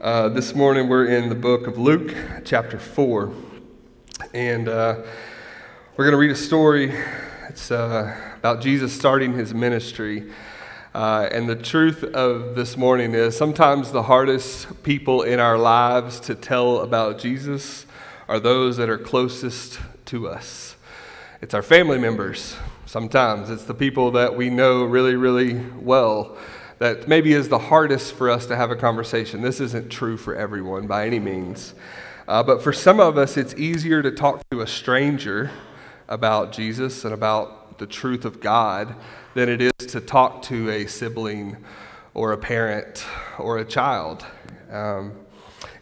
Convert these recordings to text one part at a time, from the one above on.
Uh, this morning we're in the book of Luke, chapter 4. And uh, we're going to read a story. It's uh, about Jesus starting his ministry. Uh, and the truth of this morning is sometimes the hardest people in our lives to tell about Jesus are those that are closest to us. It's our family members, sometimes. It's the people that we know really, really well that maybe is the hardest for us to have a conversation. This isn't true for everyone by any means. Uh, but for some of us, it's easier to talk to a stranger about Jesus and about the truth of God than it is to talk to a sibling or a parent or a child. Um,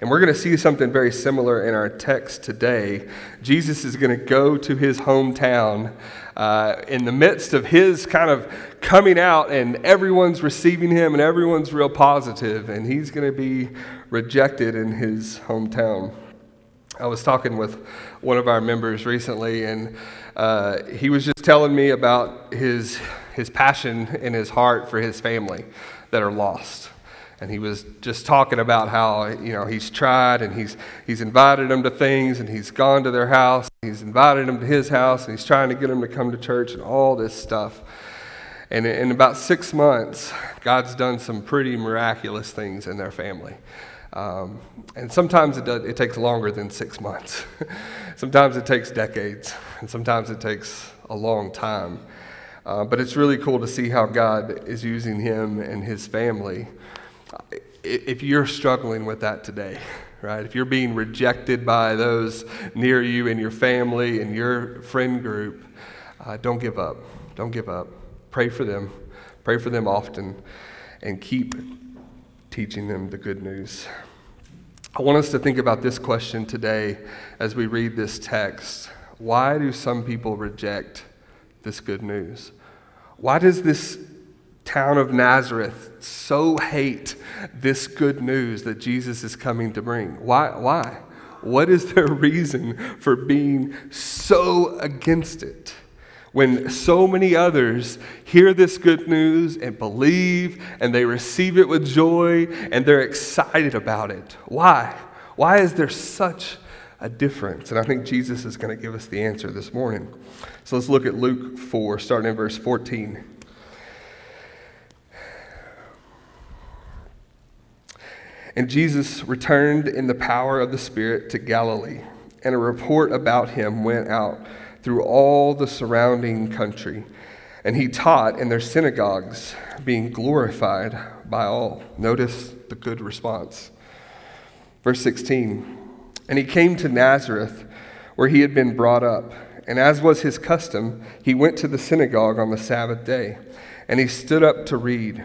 and we're going to see something very similar in our text today. Jesus is going to go to his hometown uh, in the midst of his kind of coming out, and everyone's receiving him, and everyone's real positive, and he's going to be rejected in his hometown. I was talking with one of our members recently, and uh, he was just telling me about his, his passion in his heart for his family that are lost and he was just talking about how you know he's tried and he's he's invited them to things and he's gone to their house. He's invited them to his house and he's trying to get them to come to church and all this stuff. And in about six months god's done some pretty miraculous things in their family. Um, and sometimes it, does, it takes longer than six months. Sometimes it takes decades and sometimes it takes a long time. Uh, but it's really cool to see how god is using him and his family if you're struggling with that today, right? If you're being rejected by those near you in your family and your friend group, uh, don't give up. Don't give up. Pray for them. Pray for them often and keep teaching them the good news. I want us to think about this question today as we read this text. Why do some people reject this good news? Why does this town of Nazareth so hate this good news that Jesus is coming to bring? Why? Why? What is their reason for being so against it? When so many others hear this good news and believe and they receive it with joy and they're excited about it. Why? Why is there such a difference? And I think Jesus is going to give us the answer this morning. So let's look at Luke 4, starting in verse 14. And Jesus returned in the power of the Spirit to Galilee, and a report about him went out through all the surrounding country. And he taught in their synagogues, being glorified by all. Notice the good response. Verse 16 And he came to Nazareth, where he had been brought up. And as was his custom, he went to the synagogue on the Sabbath day. And he stood up to read.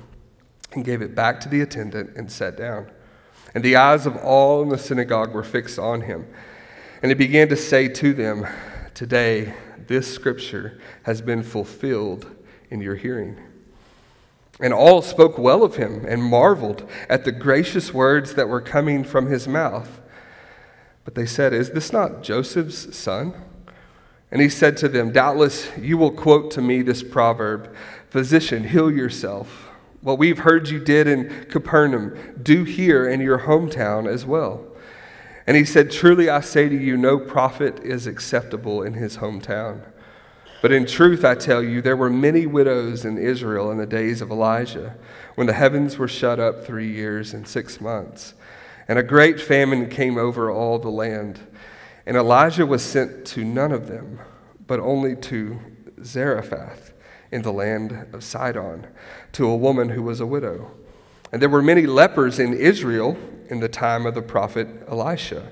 and gave it back to the attendant and sat down. And the eyes of all in the synagogue were fixed on him. And he began to say to them, Today, this scripture has been fulfilled in your hearing. And all spoke well of him and marveled at the gracious words that were coming from his mouth. But they said, Is this not Joseph's son? And he said to them, Doubtless you will quote to me this proverb Physician, heal yourself. What we've heard you did in Capernaum, do here in your hometown as well. And he said, Truly I say to you, no prophet is acceptable in his hometown. But in truth, I tell you, there were many widows in Israel in the days of Elijah, when the heavens were shut up three years and six months. And a great famine came over all the land. And Elijah was sent to none of them, but only to Zarephath in the land of Sidon to a woman who was a widow. And there were many lepers in Israel in the time of the prophet Elisha,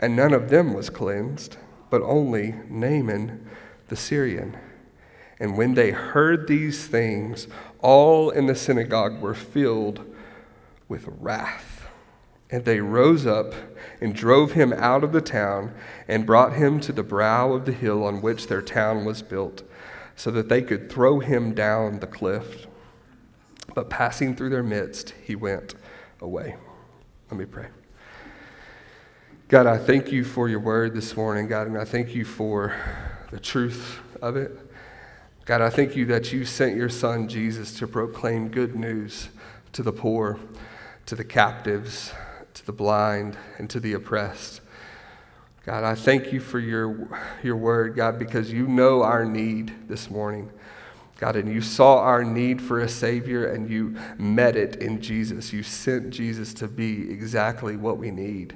and none of them was cleansed, but only Naaman the Syrian. And when they heard these things, all in the synagogue were filled with wrath And they rose up and drove him out of the town and brought him to the brow of the hill on which their town was built, so that they could throw him down the cliff. But passing through their midst, he went away. Let me pray. God, I thank you for your word this morning, God, and I thank you for the truth of it. God, I thank you that you sent your son Jesus to proclaim good news to the poor, to the captives, to the blind, and to the oppressed. God, I thank you for your, your word, God, because you know our need this morning. God, and you saw our need for a Savior and you met it in Jesus. You sent Jesus to be exactly what we need.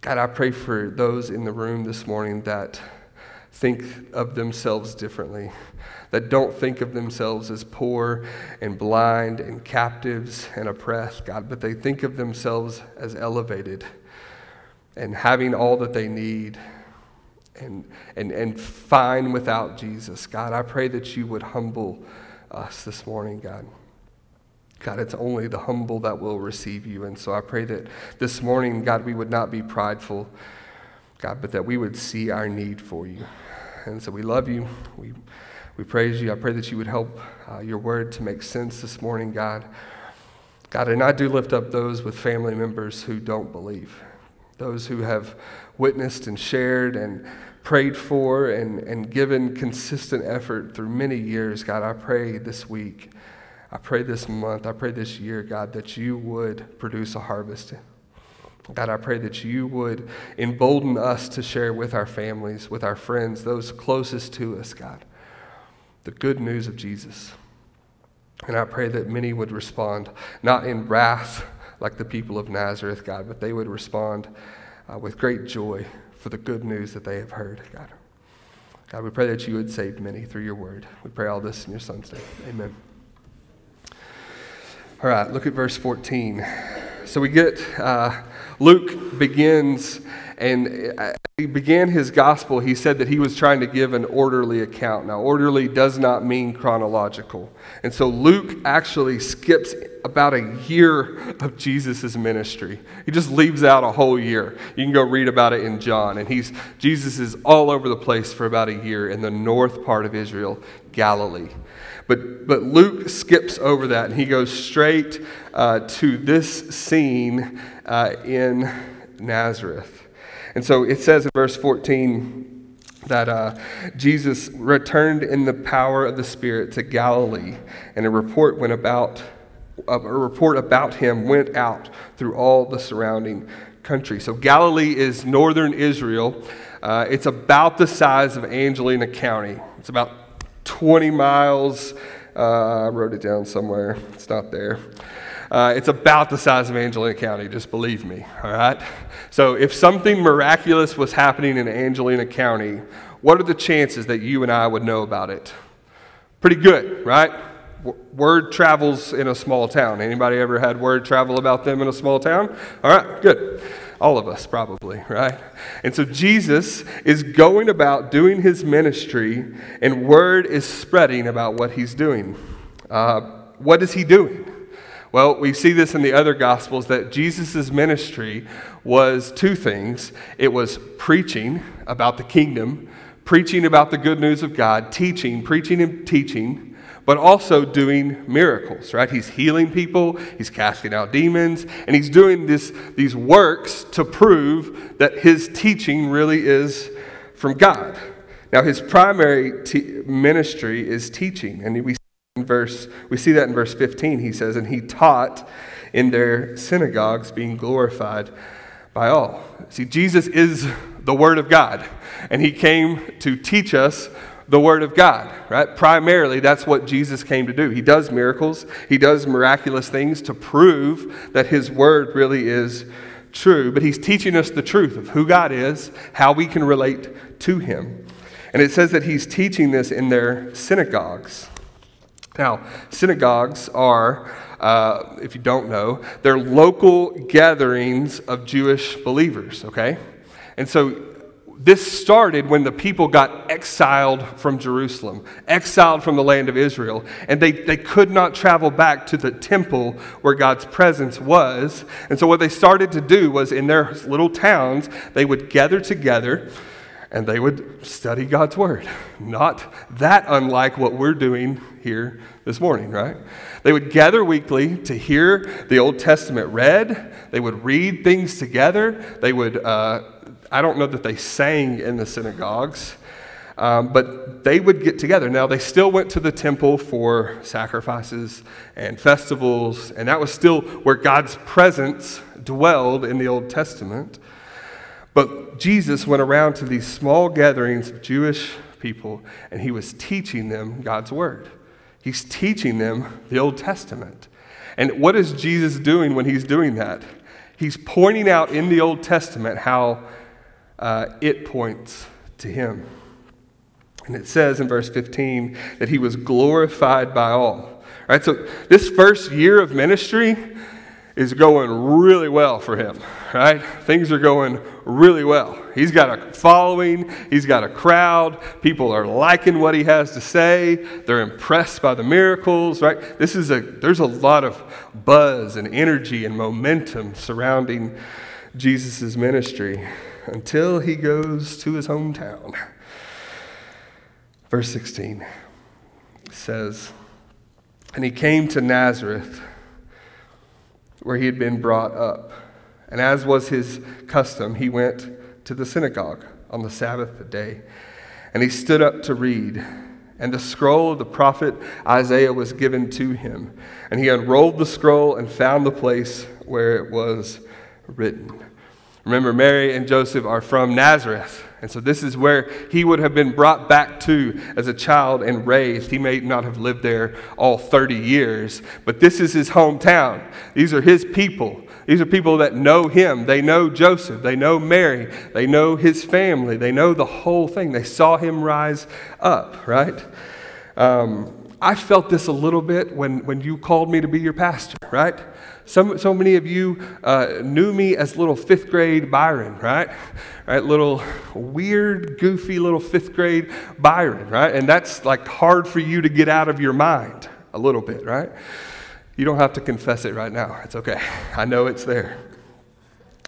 God, I pray for those in the room this morning that think of themselves differently, that don't think of themselves as poor and blind and captives and oppressed, God, but they think of themselves as elevated and having all that they need and, and, and fine without Jesus. God, I pray that you would humble us this morning, God. God, it's only the humble that will receive you. And so I pray that this morning, God, we would not be prideful, God, but that we would see our need for you. And so we love you. We, we praise you. I pray that you would help uh, your word to make sense this morning, God. God, and I do lift up those with family members who don't believe, those who have witnessed and shared and prayed for and, and given consistent effort through many years. God, I pray this week, I pray this month, I pray this year, God, that you would produce a harvest God, I pray that you would embolden us to share with our families, with our friends, those closest to us, God, the good news of Jesus. And I pray that many would respond, not in wrath like the people of Nazareth, God, but they would respond uh, with great joy for the good news that they have heard, God. God, we pray that you would save many through your word. We pray all this in your son's name. Amen. All right, look at verse 14. So we get. Uh, Luke begins, and uh, he began his gospel. He said that he was trying to give an orderly account. Now, orderly does not mean chronological. And so Luke actually skips about a year of Jesus' ministry. He just leaves out a whole year. You can go read about it in John. And he's, Jesus is all over the place for about a year in the north part of Israel, Galilee. But, but Luke skips over that and he goes straight uh, to this scene uh, in Nazareth. And so it says in verse 14 that uh, Jesus returned in the power of the Spirit to Galilee, and a report went about. A report about him went out through all the surrounding country. So Galilee is northern Israel. Uh, it's about the size of Angelina County. It's about 20 miles. Uh, I wrote it down somewhere. It's not there. Uh, it's about the size of Angelina County, just believe me, all right? So if something miraculous was happening in Angelina County, what are the chances that you and I would know about it? Pretty good, right? word travels in a small town. Anybody ever had word travel about them in a small town? All right, good. All of us, probably, right? And so Jesus is going about doing his ministry, and word is spreading about what he's doing. Uh, what is he doing? Well, we see this in the other Gospels that Jesus' ministry was two things it was preaching about the kingdom, preaching about the good news of God, teaching, preaching and teaching but also doing miracles, right? He's healing people, he's casting out demons, and he's doing this, these works to prove that his teaching really is from God. Now, his primary ministry is teaching, and we verse we see that in verse 15. He says, "And he taught in their synagogues, being glorified by all." See, Jesus is the Word of God, and he came to teach us the Word of God, right? Primarily, that's what Jesus came to do. He does miracles, He does miraculous things to prove that His Word really is true, but He's teaching us the truth of who God is, how we can relate to Him. And it says that He's teaching this in their synagogues. Now, synagogues are, uh, if you don't know, they're local gatherings of Jewish believers, okay? And so this started when the people got exiled from Jerusalem, exiled from the land of Israel, and they, they could not travel back to the temple where God's presence was. And so, what they started to do was in their little towns, they would gather together and they would study God's Word. Not that unlike what we're doing here this morning, right? They would gather weekly to hear the Old Testament read, they would read things together, they would. Uh, I don't know that they sang in the synagogues, um, but they would get together. Now, they still went to the temple for sacrifices and festivals, and that was still where God's presence dwelled in the Old Testament. But Jesus went around to these small gatherings of Jewish people, and he was teaching them God's word. He's teaching them the Old Testament. And what is Jesus doing when he's doing that? He's pointing out in the Old Testament how uh, it points to him. And it says in verse 15 that he was glorified by all. All right, so this first year of ministry is going really well for him, right? Things are going really well. He's got a following, he's got a crowd. People are liking what he has to say. They're impressed by the miracles, right? This is a there's a lot of buzz and energy and momentum surrounding Jesus' ministry until he goes to his hometown. Verse 16 says, And he came to Nazareth, where he had been brought up. And as was his custom, he went to the synagogue on the Sabbath day. And he stood up to read. And the scroll of the prophet Isaiah was given to him. And he unrolled the scroll and found the place where it was written. Remember, Mary and Joseph are from Nazareth. And so this is where he would have been brought back to as a child and raised. He may not have lived there all 30 years, but this is his hometown. These are his people. These are people that know him. They know Joseph. They know Mary. They know his family. They know the whole thing. They saw him rise up, right? Um, I felt this a little bit when, when you called me to be your pastor, right? So, so many of you uh, knew me as little fifth grade Byron, right? Right, little weird, goofy little fifth grade Byron, right? And that's like hard for you to get out of your mind a little bit, right? You don't have to confess it right now. It's okay. I know it's there.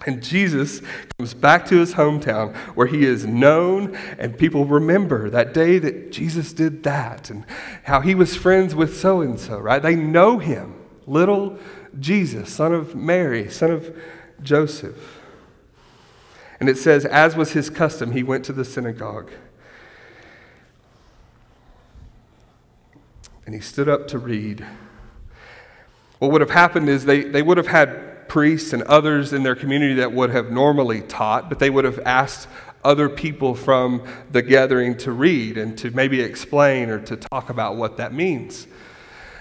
And Jesus comes back to his hometown where he is known, and people remember that day that Jesus did that and how he was friends with so and so, right? They know him. Little Jesus, son of Mary, son of Joseph. And it says, as was his custom, he went to the synagogue. And he stood up to read. What would have happened is they, they would have had priests and others in their community that would have normally taught, but they would have asked other people from the gathering to read and to maybe explain or to talk about what that means.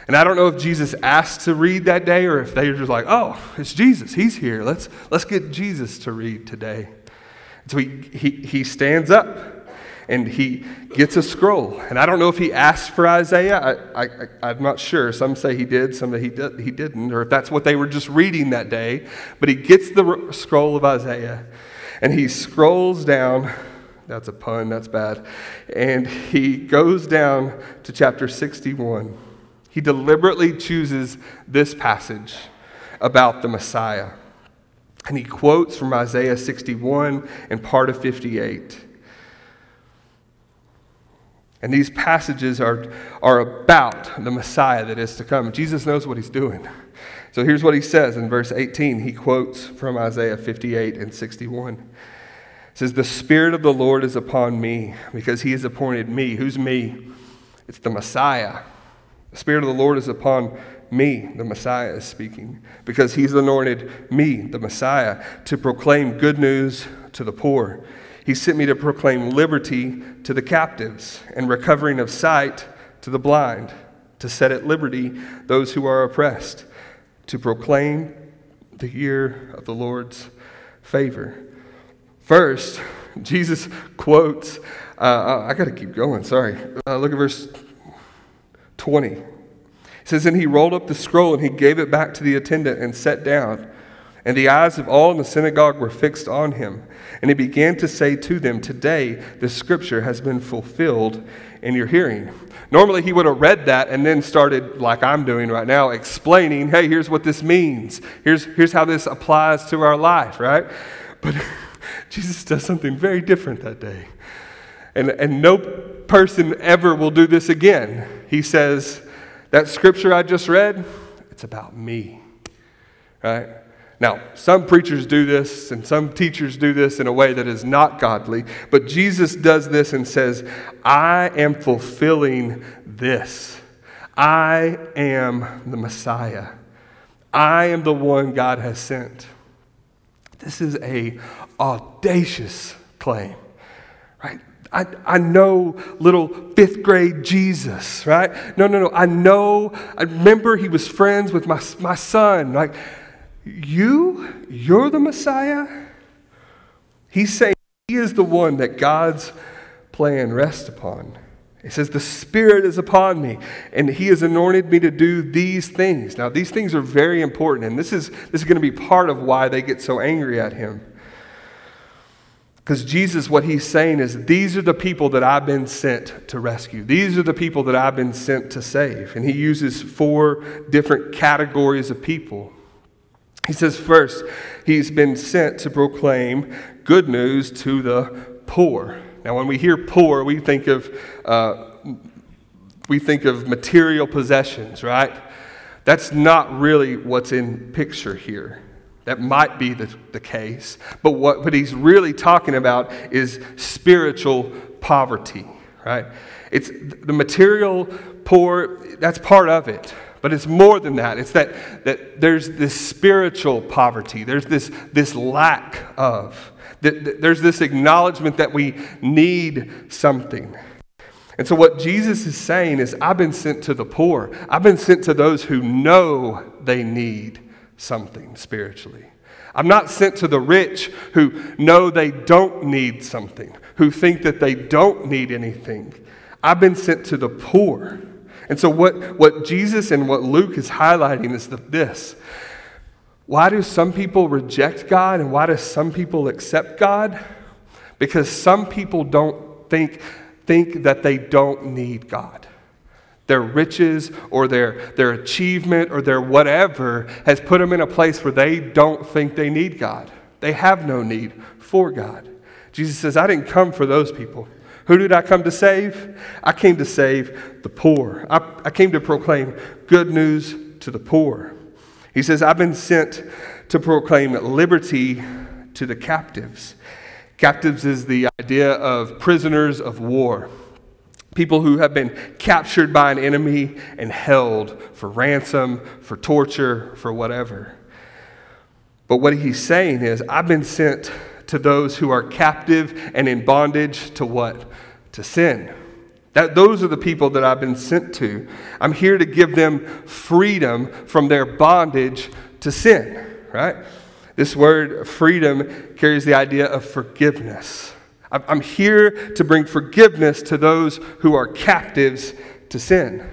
And I don't know if Jesus asked to read that day or if they were just like, oh, it's Jesus. He's here. Let's, let's get Jesus to read today. So he, he, he stands up and he gets a scroll. And I don't know if he asked for Isaiah. I, I'm not sure. Some say he did, some say he, did, he didn't, or if that's what they were just reading that day. But he gets the scroll of Isaiah and he scrolls down. That's a pun, that's bad. And he goes down to chapter 61. He deliberately chooses this passage about the Messiah. And he quotes from Isaiah 61 and part of 58. And these passages are, are about the Messiah that is to come. Jesus knows what he's doing. So here's what he says in verse 18. He quotes from Isaiah 58 and 61. It says, The Spirit of the Lord is upon me because he has appointed me. Who's me? It's the Messiah the Spirit of the Lord is upon me, the Messiah is speaking, because he's anointed me, the Messiah, to proclaim good news to the poor. He sent me to proclaim liberty to the captives and recovering of sight to the blind, to set at liberty those who are oppressed, to proclaim the year of the Lord's favor. First, Jesus quotes, uh, I got to keep going, sorry. Uh, look at verse 20. It says, And he rolled up the scroll and he gave it back to the attendant and sat down. And the eyes of all in the synagogue were fixed on him. And he began to say to them, Today the scripture has been fulfilled in your hearing. Normally, he would have read that and then started, like I'm doing right now, explaining, hey, here's what this means. Here's, here's how this applies to our life, right? But Jesus does something very different that day. And, and no person ever will do this again. He says, That scripture I just read, it's about me, right? Now, some preachers do this and some teachers do this in a way that is not godly, but Jesus does this and says, I am fulfilling this. I am the Messiah. I am the one God has sent. This is a audacious claim, right? I, I know little fifth grade Jesus, right? No, no, no. I know, I remember he was friends with my, my son. Like, you? You're the Messiah? He's saying he is the one that God's plan rests upon. He says, The Spirit is upon me, and He has anointed me to do these things. Now, these things are very important, and this is, this is going to be part of why they get so angry at Him. Because Jesus, what He's saying is, These are the people that I've been sent to rescue. These are the people that I've been sent to save. And He uses four different categories of people. He says, first, he's been sent to proclaim good news to the poor. Now, when we hear poor, we think of, uh, we think of material possessions, right? That's not really what's in picture here. That might be the, the case. But what, what he's really talking about is spiritual poverty, right? It's the material poor, that's part of it. But it's more than that. It's that, that there's this spiritual poverty, there's this, this lack of, that, there's this acknowledgement that we need something. And so, what Jesus is saying is, I've been sent to the poor, I've been sent to those who know they need something spiritually. I'm not sent to the rich who know they don't need something, who think that they don't need anything. I've been sent to the poor and so, what, what Jesus and what Luke is highlighting is the, this. Why do some people reject God and why do some people accept God? Because some people don't think, think that they don't need God. Their riches or their, their achievement or their whatever has put them in a place where they don't think they need God. They have no need for God. Jesus says, I didn't come for those people. Who did I come to save? I came to save the poor. I, I came to proclaim good news to the poor. He says, I've been sent to proclaim liberty to the captives. Captives is the idea of prisoners of war, people who have been captured by an enemy and held for ransom, for torture, for whatever. But what he's saying is, I've been sent to those who are captive and in bondage to what? To sin. That, those are the people that I've been sent to. I'm here to give them freedom from their bondage to sin, right? This word freedom carries the idea of forgiveness. I'm here to bring forgiveness to those who are captives to sin.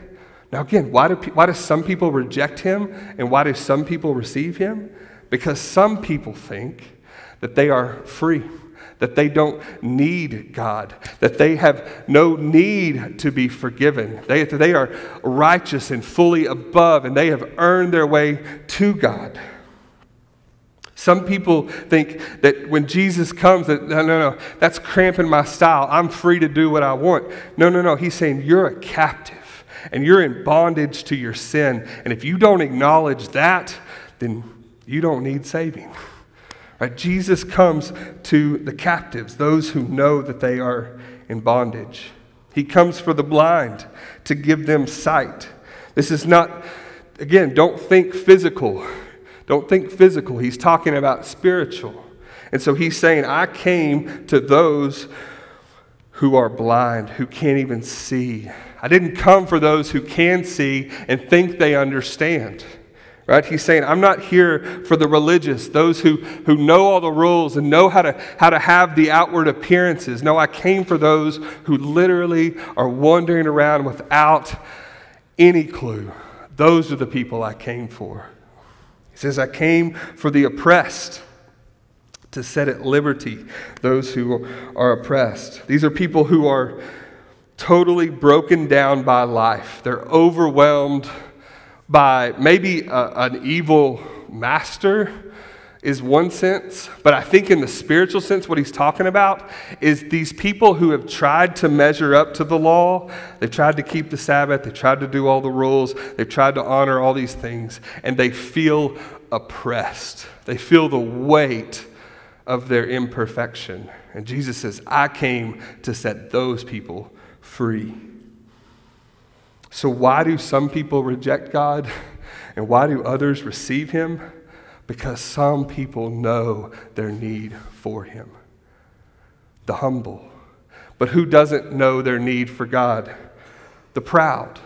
Now, again, why do, why do some people reject him and why do some people receive him? Because some people think that they are free, that they don't need God, that they have no need to be forgiven. They, they are righteous and fully above, and they have earned their way to God. Some people think that when Jesus comes, that no, no, no, that's cramping my style. I'm free to do what I want. No, no, no. He's saying you're a captive and you're in bondage to your sin. And if you don't acknowledge that, then you don't need saving. Right? Jesus comes to the captives, those who know that they are in bondage. He comes for the blind to give them sight. This is not, again, don't think physical. Don't think physical. He's talking about spiritual. And so he's saying, I came to those who are blind, who can't even see. I didn't come for those who can see and think they understand. Right? He's saying, I'm not here for the religious, those who, who know all the rules and know how to, how to have the outward appearances. No, I came for those who literally are wandering around without any clue. Those are the people I came for. He says, I came for the oppressed to set at liberty those who are oppressed. These are people who are totally broken down by life. They're overwhelmed by maybe a, an evil master is one sense, but I think in the spiritual sense, what he's talking about is these people who have tried to measure up to the law. They've tried to keep the Sabbath, they've tried to do all the rules, they've tried to honor all these things, and they feel oppressed. They feel the weight of their imperfection. And Jesus says, I came to set those people free. So, why do some people reject God and why do others receive Him? Because some people know their need for Him. The humble. But who doesn't know their need for God? The proud.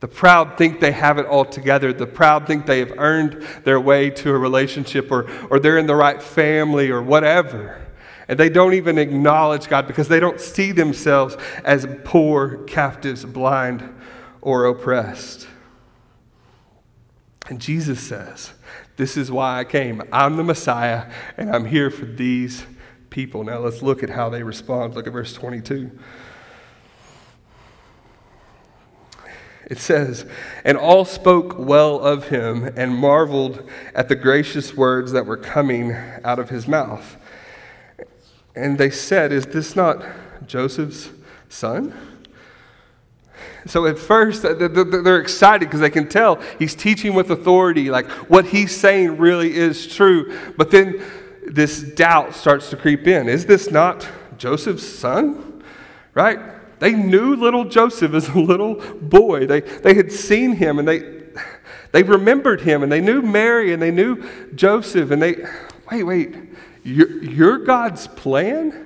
The proud think they have it all together. The proud think they have earned their way to a relationship or, or they're in the right family or whatever. And they don't even acknowledge God because they don't see themselves as poor, captives, blind, or oppressed. And Jesus says, this is why I came. I'm the Messiah, and I'm here for these people. Now let's look at how they respond. Look at verse 22. It says, And all spoke well of him and marveled at the gracious words that were coming out of his mouth. And they said, Is this not Joseph's son? So at first, uh, they're excited because they can tell he's teaching with authority, like what he's saying really is true. But then this doubt starts to creep in. Is this not Joseph's son? Right? They knew little Joseph as a little boy. They, they had seen him and they, they remembered him and they knew Mary and they knew Joseph and they, wait, wait, you're God's plan?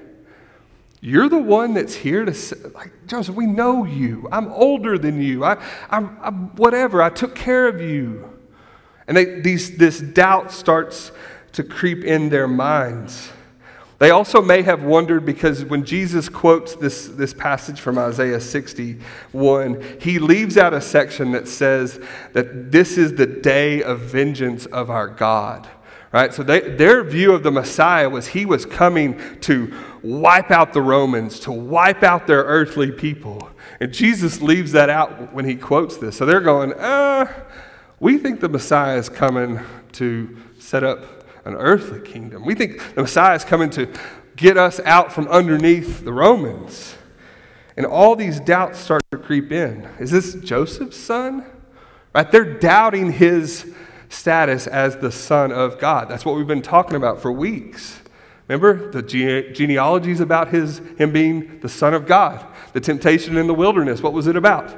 You're the one that's here to say, like, Joseph, we know you. I'm older than you. I, I'm, I'm whatever. I took care of you. And they, these, this doubt starts to creep in their minds. They also may have wondered because when Jesus quotes this, this passage from Isaiah 61, he leaves out a section that says that this is the day of vengeance of our God. Right? So they, their view of the Messiah was he was coming to wipe out the Romans, to wipe out their earthly people. And Jesus leaves that out when he quotes this. So they're going, uh, we think the Messiah is coming to set up an earthly kingdom. We think the Messiah is coming to get us out from underneath the Romans. And all these doubts start to creep in. Is this Joseph's son? Right? They're doubting his status as the son of God. That's what we've been talking about for weeks. Remember the gene- genealogies about his, him being the Son of God, the temptation in the wilderness. What was it about?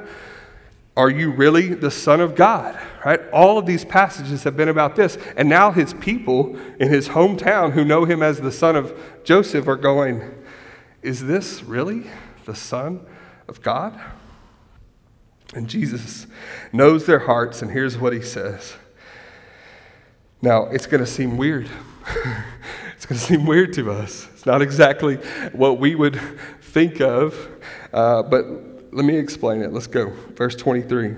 Are you really the Son of God? Right? All of these passages have been about this. And now his people in his hometown who know him as the son of Joseph are going, Is this really the Son of God? And Jesus knows their hearts, and here's what he says. Now, it's going to seem weird. It's going to seem weird to us. It's not exactly what we would think of, uh, but let me explain it. Let's go. Verse 23.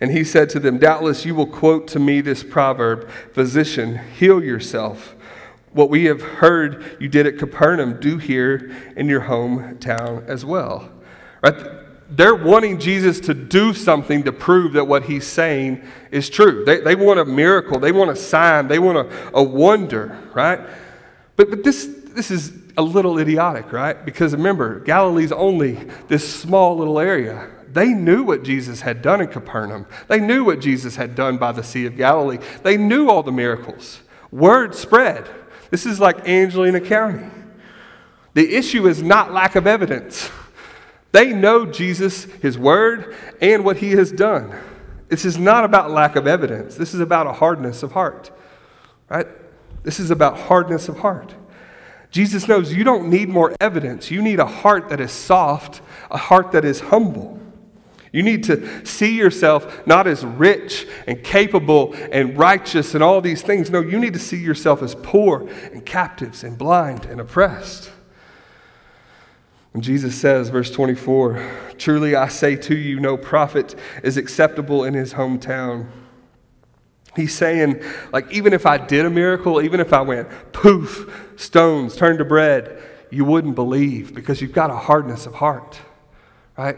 And he said to them, Doubtless you will quote to me this proverb Physician, heal yourself. What we have heard you did at Capernaum, do here in your hometown as well. Right? They're wanting Jesus to do something to prove that what he's saying is true. They, they want a miracle, they want a sign, they want a, a wonder, right? But, but this, this is a little idiotic, right? Because remember, Galilee's only this small little area. They knew what Jesus had done in Capernaum. They knew what Jesus had done by the Sea of Galilee. They knew all the miracles. Word spread. This is like Angelina County. The issue is not lack of evidence. They know Jesus, his word, and what he has done. This is not about lack of evidence. This is about a hardness of heart. Right? This is about hardness of heart. Jesus knows you don't need more evidence. You need a heart that is soft, a heart that is humble. You need to see yourself not as rich and capable and righteous and all these things. No, you need to see yourself as poor and captives and blind and oppressed. And Jesus says, verse 24, Truly I say to you, no prophet is acceptable in his hometown. He's saying, like, even if I did a miracle, even if I went poof, stones turned to bread, you wouldn't believe because you've got a hardness of heart, right?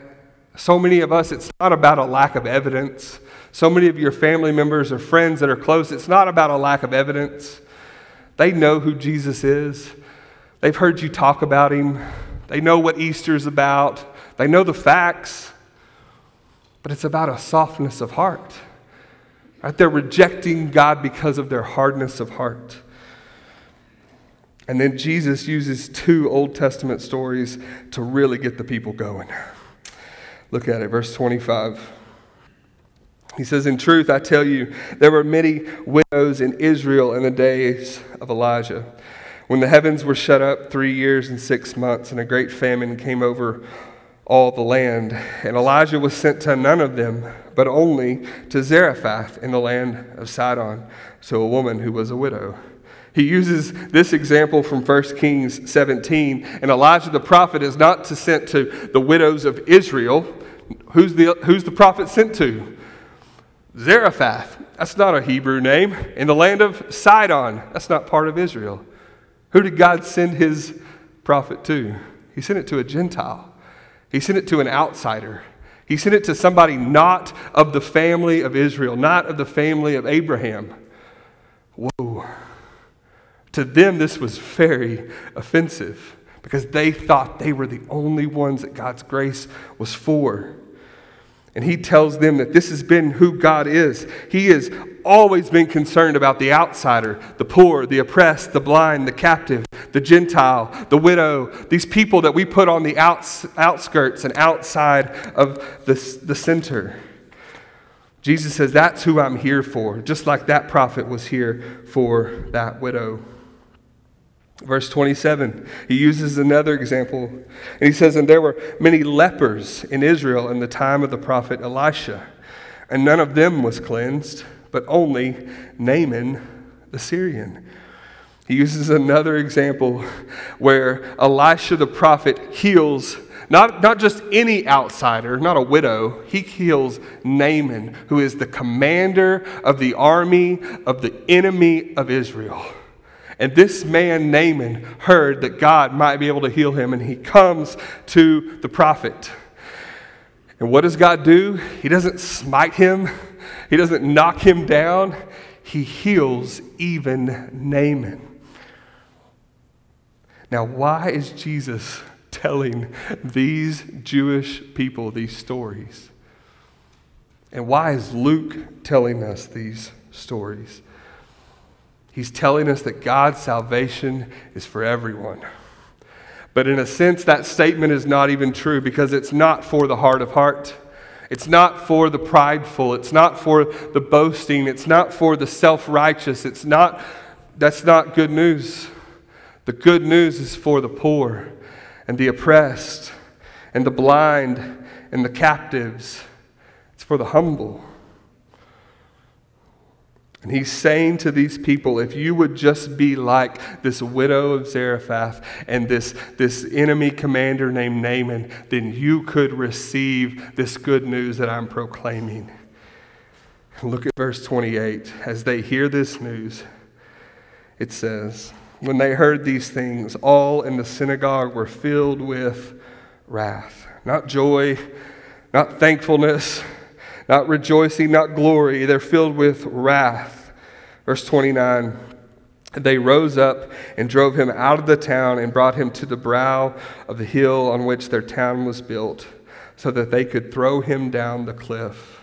So many of us, it's not about a lack of evidence. So many of your family members or friends that are close, it's not about a lack of evidence. They know who Jesus is, they've heard you talk about him, they know what Easter's about, they know the facts, but it's about a softness of heart. Right? They're rejecting God because of their hardness of heart. And then Jesus uses two Old Testament stories to really get the people going. Look at it, verse 25. He says, In truth, I tell you, there were many widows in Israel in the days of Elijah, when the heavens were shut up three years and six months, and a great famine came over all the land. And Elijah was sent to none of them, but only to Zarephath in the land of Sidon, so a woman who was a widow. He uses this example from 1 Kings 17, and Elijah the prophet is not to sent to the widows of Israel. Who's the, who's the prophet sent to? Zarephath. That's not a Hebrew name. In the land of Sidon. That's not part of Israel. Who did God send his prophet to? He sent it to a Gentile. He sent it to an outsider. He sent it to somebody not of the family of Israel, not of the family of Abraham. Whoa. To them, this was very offensive because they thought they were the only ones that God's grace was for. And he tells them that this has been who God is. He has always been concerned about the outsider, the poor, the oppressed, the blind, the captive, the Gentile, the widow, these people that we put on the outs, outskirts and outside of the, the center. Jesus says, That's who I'm here for, just like that prophet was here for that widow. Verse 27, he uses another example, and he says, And there were many lepers in Israel in the time of the prophet Elisha, and none of them was cleansed, but only Naaman the Syrian. He uses another example where Elisha the prophet heals not, not just any outsider, not a widow, he heals Naaman, who is the commander of the army of the enemy of Israel. And this man, Naaman, heard that God might be able to heal him, and he comes to the prophet. And what does God do? He doesn't smite him, he doesn't knock him down, he heals even Naaman. Now, why is Jesus telling these Jewish people these stories? And why is Luke telling us these stories? He's telling us that God's salvation is for everyone. But in a sense, that statement is not even true because it's not for the heart of heart. It's not for the prideful. It's not for the boasting. It's not for the self righteous. It's not, that's not good news. The good news is for the poor and the oppressed and the blind and the captives. It's for the humble. And he's saying to these people, if you would just be like this widow of Zarephath and this, this enemy commander named Naaman, then you could receive this good news that I'm proclaiming. Look at verse 28. As they hear this news, it says, When they heard these things, all in the synagogue were filled with wrath. Not joy, not thankfulness not rejoicing, not glory. They're filled with wrath. Verse 29 They rose up and drove him out of the town and brought him to the brow of the hill on which their town was built, so that they could throw him down the cliff.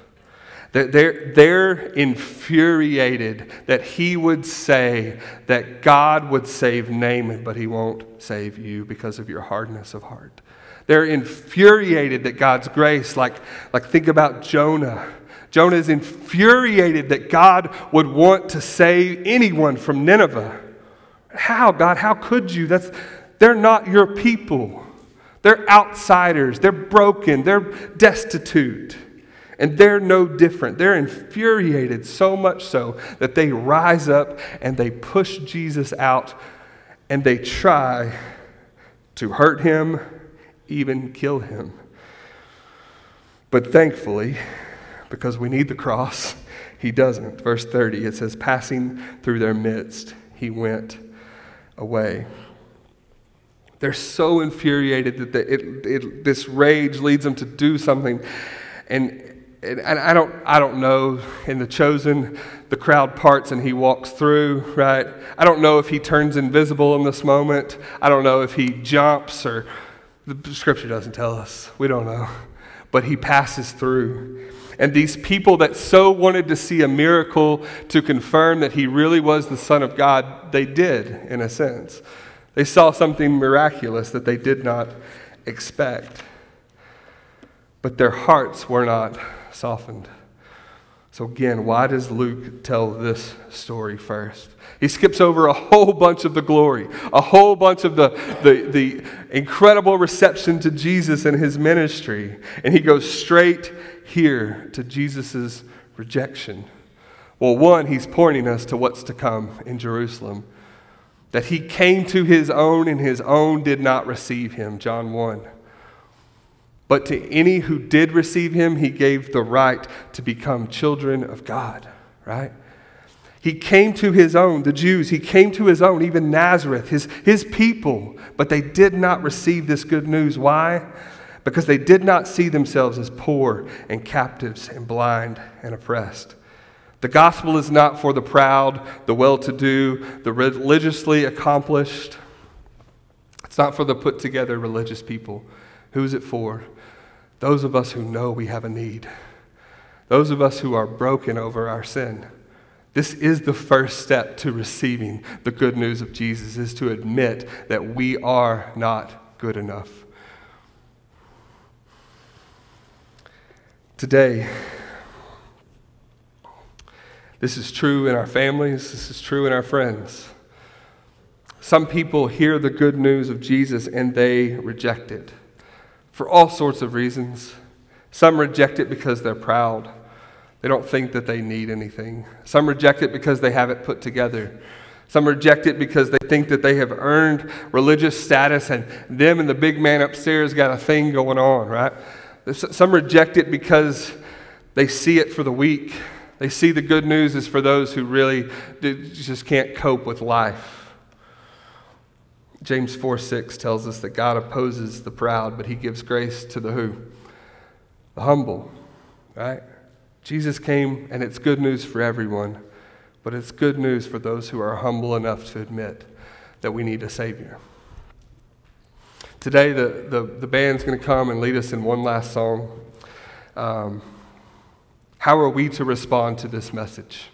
They're, they're infuriated that he would say that God would save Naaman, but he won't save you because of your hardness of heart. They're infuriated that God's grace, like, like think about Jonah. Jonah is infuriated that God would want to save anyone from Nineveh. How, God? How could you? That's, they're not your people. They're outsiders. They're broken. They're destitute. And they're no different. They're infuriated so much so that they rise up and they push Jesus out and they try to hurt him even kill him. But thankfully, because we need the cross, he doesn't. Verse 30, it says, Passing through their midst, he went away. They're so infuriated that the, it, it, this rage leads them to do something. And, and, and I, don't, I don't know. In the chosen, the crowd parts and he walks through, right? I don't know if he turns invisible in this moment. I don't know if he jumps or the scripture doesn't tell us. We don't know. But he passes through. And these people that so wanted to see a miracle to confirm that he really was the Son of God, they did, in a sense. They saw something miraculous that they did not expect. But their hearts were not softened. So, again, why does Luke tell this story first? He skips over a whole bunch of the glory, a whole bunch of the, the, the incredible reception to Jesus and his ministry, and he goes straight here to Jesus' rejection. Well, one, he's pointing us to what's to come in Jerusalem that he came to his own and his own did not receive him, John 1. But to any who did receive him, he gave the right to become children of God, right? He came to his own, the Jews, he came to his own, even Nazareth, his, his people, but they did not receive this good news. Why? Because they did not see themselves as poor and captives and blind and oppressed. The gospel is not for the proud, the well to do, the religiously accomplished. It's not for the put together religious people. Who is it for? Those of us who know we have a need, those of us who are broken over our sin. This is the first step to receiving the good news of Jesus is to admit that we are not good enough. Today, this is true in our families, this is true in our friends. Some people hear the good news of Jesus and they reject it for all sorts of reasons. Some reject it because they're proud. They don't think that they need anything. Some reject it because they have it put together. Some reject it because they think that they have earned religious status and them and the big man upstairs got a thing going on, right? Some reject it because they see it for the weak. They see the good news is for those who really just can't cope with life. James 4 6 tells us that God opposes the proud, but he gives grace to the who? The humble, right? Jesus came, and it's good news for everyone, but it's good news for those who are humble enough to admit that we need a Savior. Today, the, the, the band's going to come and lead us in one last song. Um, how are we to respond to this message?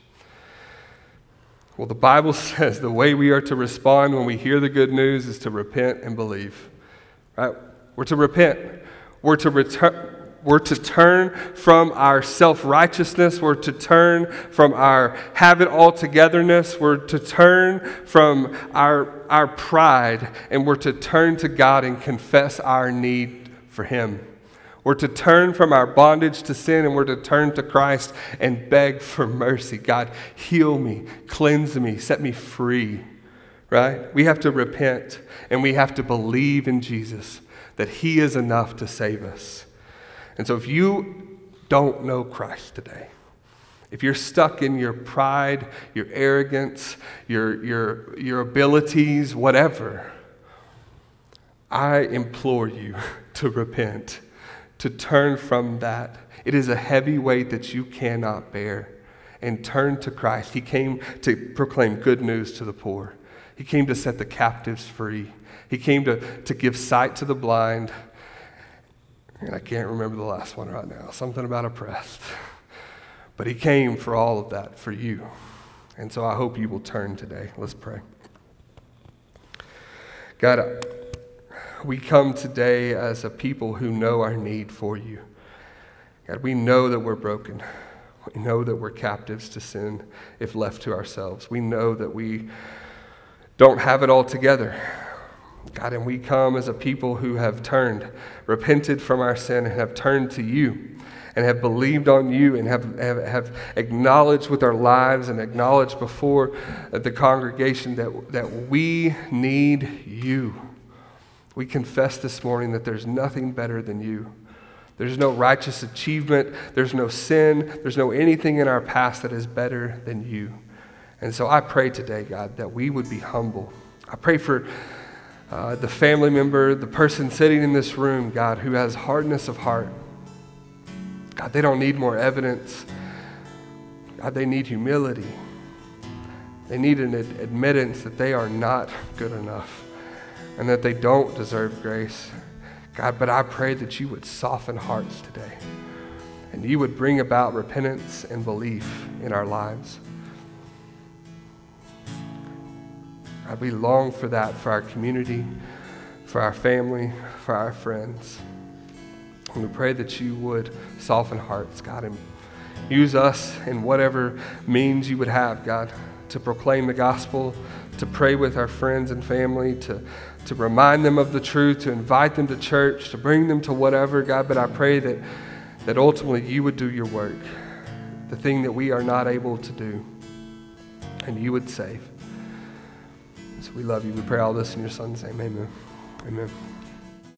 Well, the Bible says the way we are to respond when we hear the good news is to repent and believe. Right? We're to repent. We're to return. We're to turn from our self righteousness. We're to turn from our have it all togetherness. We're to turn from our, our pride. And we're to turn to God and confess our need for Him. We're to turn from our bondage to sin and we're to turn to Christ and beg for mercy. God, heal me, cleanse me, set me free. Right? We have to repent and we have to believe in Jesus that He is enough to save us. And so if you don't know Christ today, if you're stuck in your pride, your arrogance, your, your, your abilities, whatever, I implore you to repent to turn from that. It is a heavy weight that you cannot bear. And turn to Christ. He came to proclaim good news to the poor, He came to set the captives free, He came to, to give sight to the blind. And I can't remember the last one right now, something about oppressed. But He came for all of that for you. And so I hope you will turn today. Let's pray. God, we come today as a people who know our need for you. God, we know that we're broken. We know that we're captives to sin if left to ourselves. We know that we don't have it all together. God, and we come as a people who have turned, repented from our sin, and have turned to you and have believed on you and have, have, have acknowledged with our lives and acknowledged before the congregation that, that we need you. We confess this morning that there's nothing better than you, There's no righteous achievement, there's no sin, there's no anything in our past that is better than you. And so I pray today, God, that we would be humble. I pray for uh, the family member, the person sitting in this room, God, who has hardness of heart. God, they don't need more evidence. God, they need humility. They need an ad- admittance that they are not good enough and that they don't deserve grace. God, but I pray that you would soften hearts today and you would bring about repentance and belief in our lives. God, we long for that for our community, for our family, for our friends. And we pray that you would soften hearts, God, and use us in whatever means you would have, God, to proclaim the gospel, to pray with our friends and family, to, to remind them of the truth, to invite them to church, to bring them to whatever, God. But I pray that, that ultimately you would do your work, the thing that we are not able to do, and you would save. So we love you. We pray all this in your son's name. Amen. Amen.